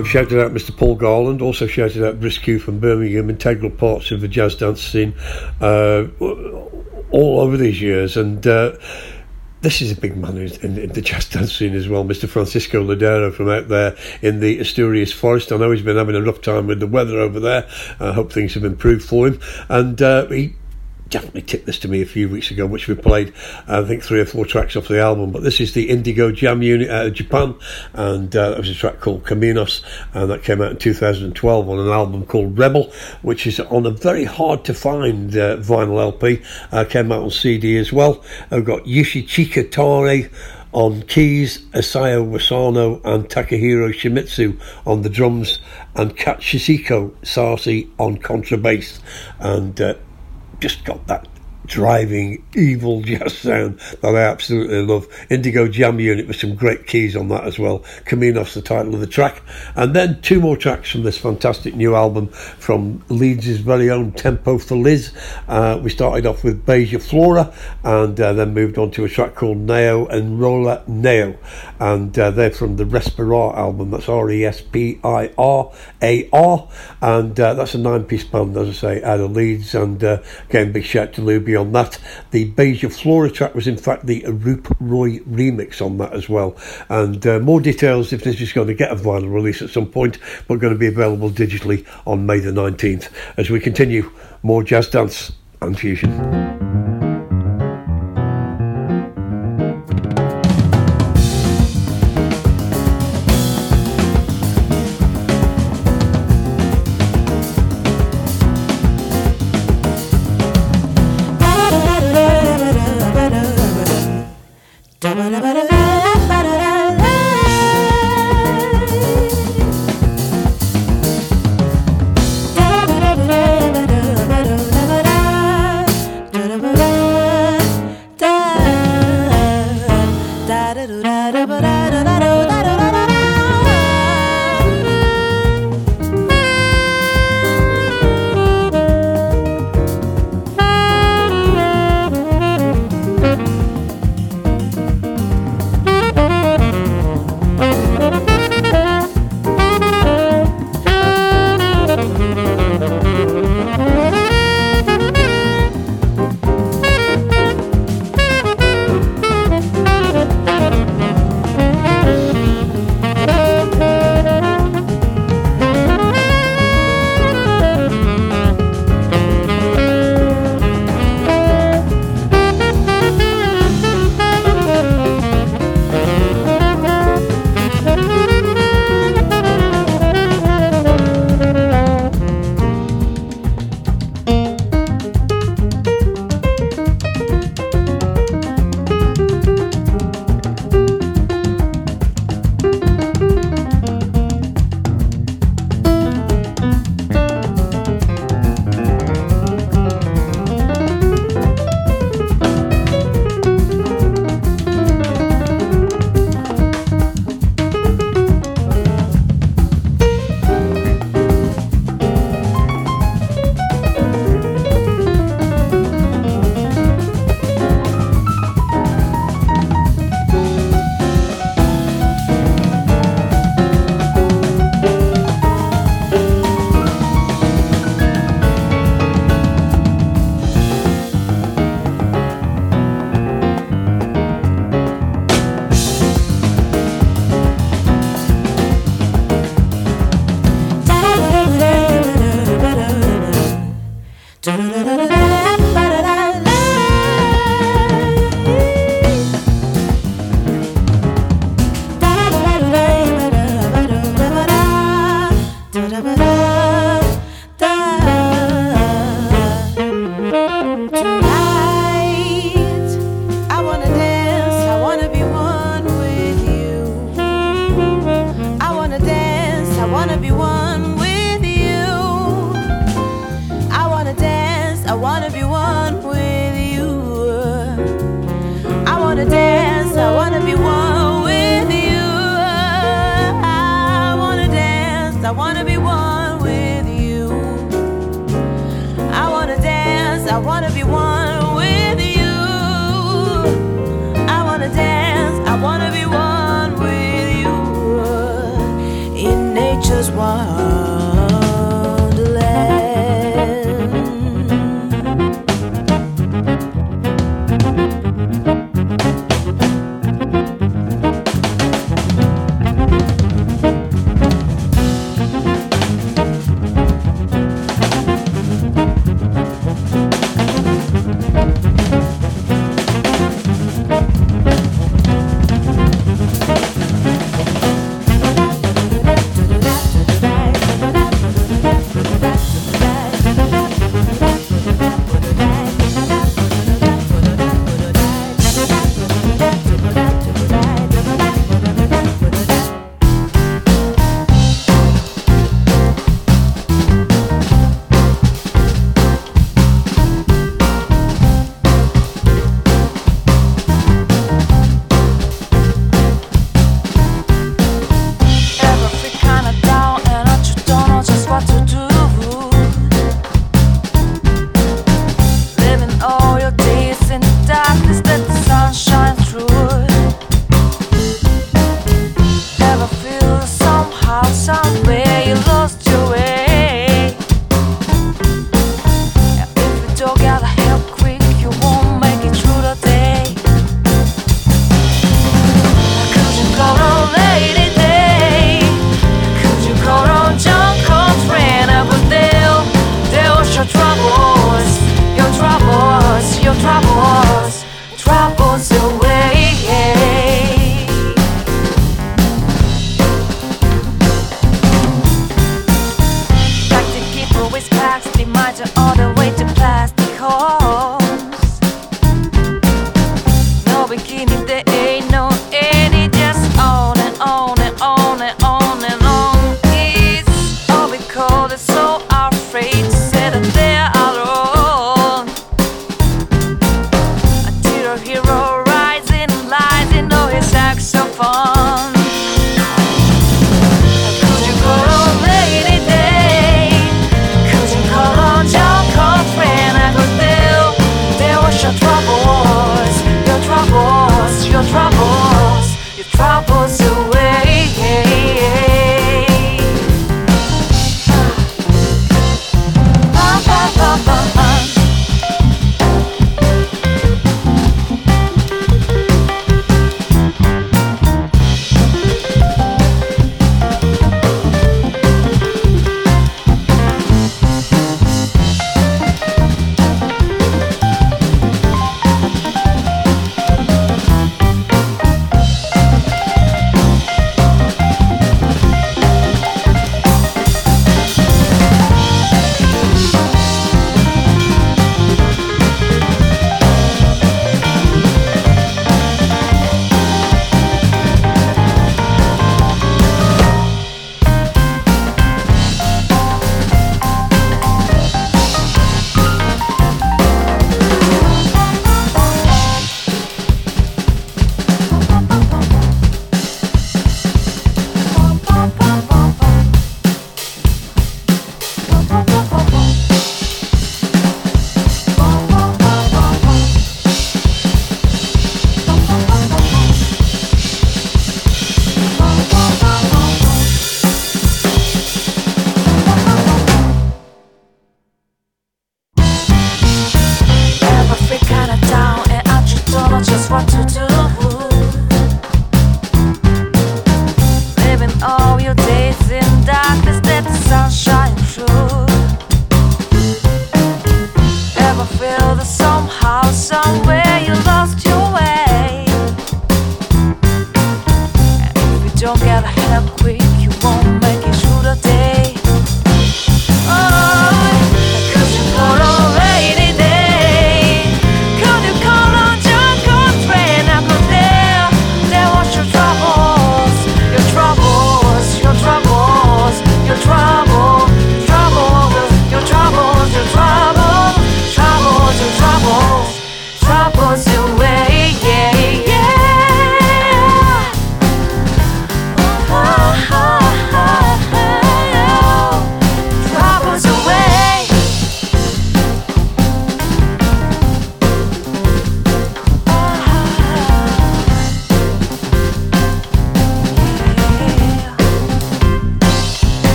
I've shouted out Mr. Paul Garland, also shouted out Briscoe from Birmingham, integral parts of the jazz dance scene uh, all over these years. And uh, this is a big man in, in, the jazz dance scene as well, Mr. Francisco Ladero from out there in the Asturias forest. I know he's been having a rough time with the weather over there. I hope things have improved for him. And uh, he definitely tipped this to me a few weeks ago, which we played, I think, three or four tracks off the album. But this is the Indigo Jam Unit out of Japan, and uh, that was a track called Caminos, and that came out in 2012 on an album called Rebel, which is on a very hard to find uh, vinyl LP. Uh, came out on CD as well. I've got Yoshihiko Tare on keys, Asayo Wasano and Takahiro Shimizu on the drums, and Katsuhiko Sase on contrabass. And uh, just got that driving evil *laughs* jazz sound that I absolutely love. Indigo Jam Unit with some great keys on that as well. Caminos, the title of the track. And then two more tracks from this fantastic new album from Leeds' very own Tempo for Liz. Uh, we started off with Beija Flora and uh, then moved on to a track called Neo and Roller Neo. And uh, they're from the Respirar album. That's R E S P I R A R. And uh, that's a nine piece band, as I say, out of Leeds. And uh, again, big shout to Lubi on that. The Beija Flora track was in fact the Arup Roy remix on that as well. And uh, more details if this is going to get a vinyl release at some point, but going to be available digitally on May the 19th. As we continue, more jazz dance and fusion.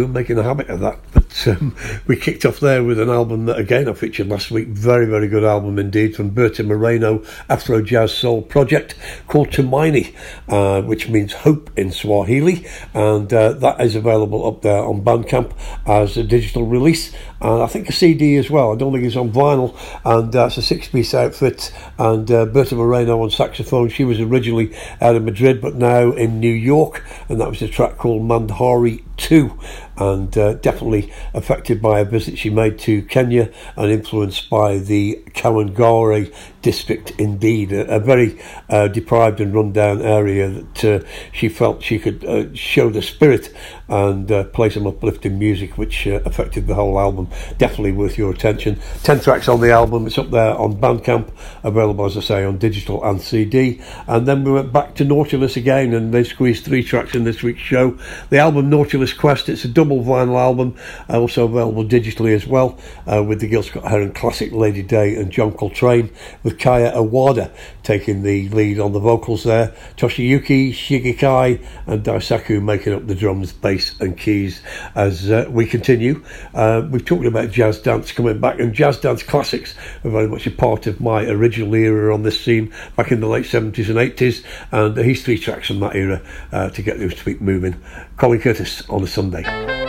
And making a habit of that. But um, *laughs* we kicked off there with an album that, again, I featured last week. Very, very good album indeed from Berta Moreno Afro Jazz Soul Project called Tumaini, uh, which means hope in Swahili. And uh, that is available up there on Bandcamp as a digital release. And I think a CD as well. I don't think it's on vinyl. And uh, it's a six piece outfit. And uh, Berta Moreno on saxophone. She was originally out of Madrid, but now in New York. And that was a track called Mandhari 2 and uh, definitely affected by a visit she made to Kenya and influenced by the Kawangware district indeed, a, a very uh, deprived and run-down area that uh, she felt she could uh, show the spirit and uh, play some uplifting music which uh, affected the whole album. Definitely worth your attention. 10 tracks on the album, it's up there on Bandcamp, available as I say on digital and CD. And then we went back to Nautilus again and they squeezed three tracks in this week's show. The album Nautilus Quest, it's a double vinyl album, also available digitally as well, with the Gil Scott Heron classic Lady Day and John Coltrane with Kaya Awada taking the lead on the vocals there. Toshiyuki Shigekai and Daisaku making up the drums, bass, and keys as uh, we continue. Uh, we've talked about jazz dance coming back, and jazz dance classics are very much a part of my original era on this scene back in the late 70s and 80s. And he's three tracks from that era uh, to get this week moving. Colin Curtis on a Sunday.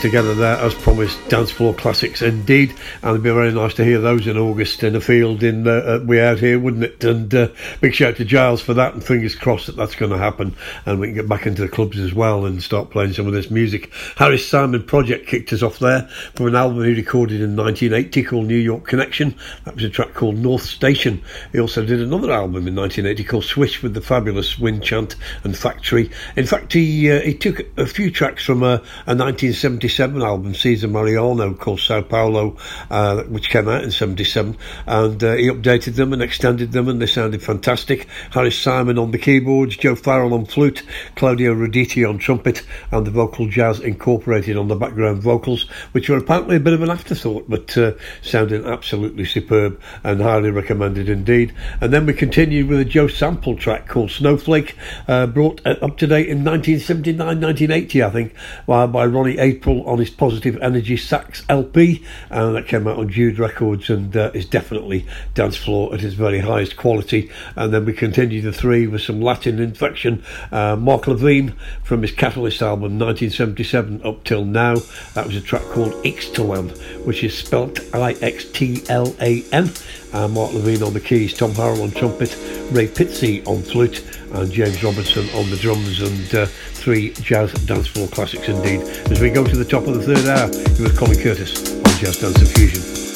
Together there, as promised, dance floor classics indeed. And it'd be very nice to hear those in August in a field in uh, uh, way out here, wouldn't it? And uh, big shout to Giles for that, and fingers crossed that that's going to happen, and we can get back into the clubs as well and start playing some of this music. Harris Simon Project kicked us off there from an album he recorded in 1980 called New York Connection. That was a track called North Station. He also did another album in 1980 called Swish with the fabulous Wind Chant and In fact, he uh, he took a few tracks from a, a 1977 album, Cesar Mariano, called Sao Paulo, uh, which came out in 77, and uh, he updated them and extended them, and they sounded fantastic. Harris Simon on the keyboards, Joe Farrell on flute, Claudio Roditi on trumpet, and the vocal jazz incorporated on the background vocals, which were apparently a bit of an afterthought, but uh, sounding absolutely superb and highly recommended indeed. And then we continued with a Joe Sample track called Snowflake, uh, brought up to date in 1979, 1980, I think, by Ronnie Aprea on his Positive Energy Sax LP, and that came out on Jude Records and uh, is definitely dance floor at its very highest quality. And then we continue the three with some Latin infection. Uh, Mark Levine from his Catalyst album 1977 up till now. That was a track called Ixtlan, which is spelt I X T L A N. Uh, Mark Levine on the keys, Tom Harrell on trumpet, Ray Pizzi on flute, and James Robertson on the drums, and uh, three jazz dance floor classics indeed. As we go to the top of the third hour, it was Colin Curtis on Jazz Dance Fusion.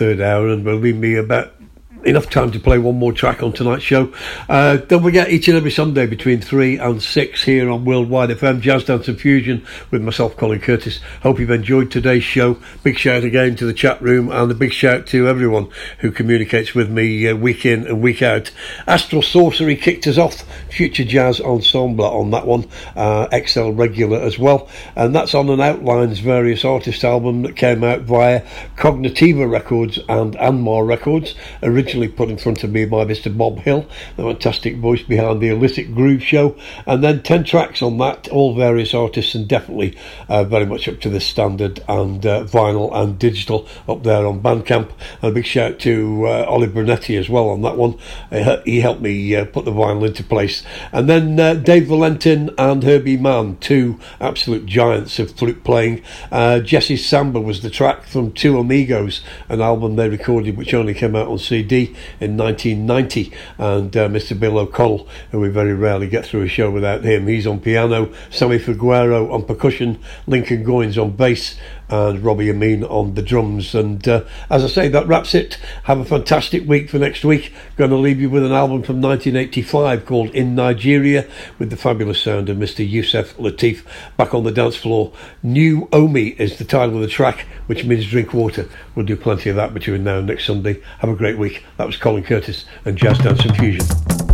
Third hour, and we'll enough time to play one more track on tonight's show. Uh, don't forget, each and every Sunday between 3 and 6 here on Worldwide FM, Jazz Dance and Fusion with myself, Colin Curtis. Hope you've enjoyed today's show. Big shout again to the chat room and a big shout to everyone who communicates with me uh, week in and week out. Astral Sorcery kicked us off, Future Jazz Ensemble on that one, uh, XL Regular as well. And that's on an Outlines Various Artist album that came out via Cognitiva Records and Anmar Records. Originally originally put in front of me by Mr. Bob Hill, the fantastic voice behind the Illicit Groove Show, and then 10 tracks on that, all various artists, and definitely uh, very much up to the standard and uh, vinyl and digital up there on Bandcamp. And a big shout to uh, Ollie Brunetti as well on that one. he helped me uh, put the vinyl into place. And then uh, Dave Valentin and Herbie Mann, two absolute giants of flute playing. Uh, Jesse Samba was the track from Two Amigos, an album they recorded which only came out on CD in 1990, and uh, Mr. Bill O'Connell, who we very rarely get through a show without him. He's on piano, Sammy Figueroa on percussion, Lincoln Goins on bass, and Robbie Ameen on the drums. And uh, as I say, that wraps it. Have a fantastic week for next week. Going to leave you with an album from 1985 called In Nigeria with the fabulous sound of Mr. Yusef Lateef back on the dance floor. New Omi is the title of the track, which means drink water. We'll do plenty of that between now and next Sunday. Have a great week. That was Colin Curtis and Jazz Dance and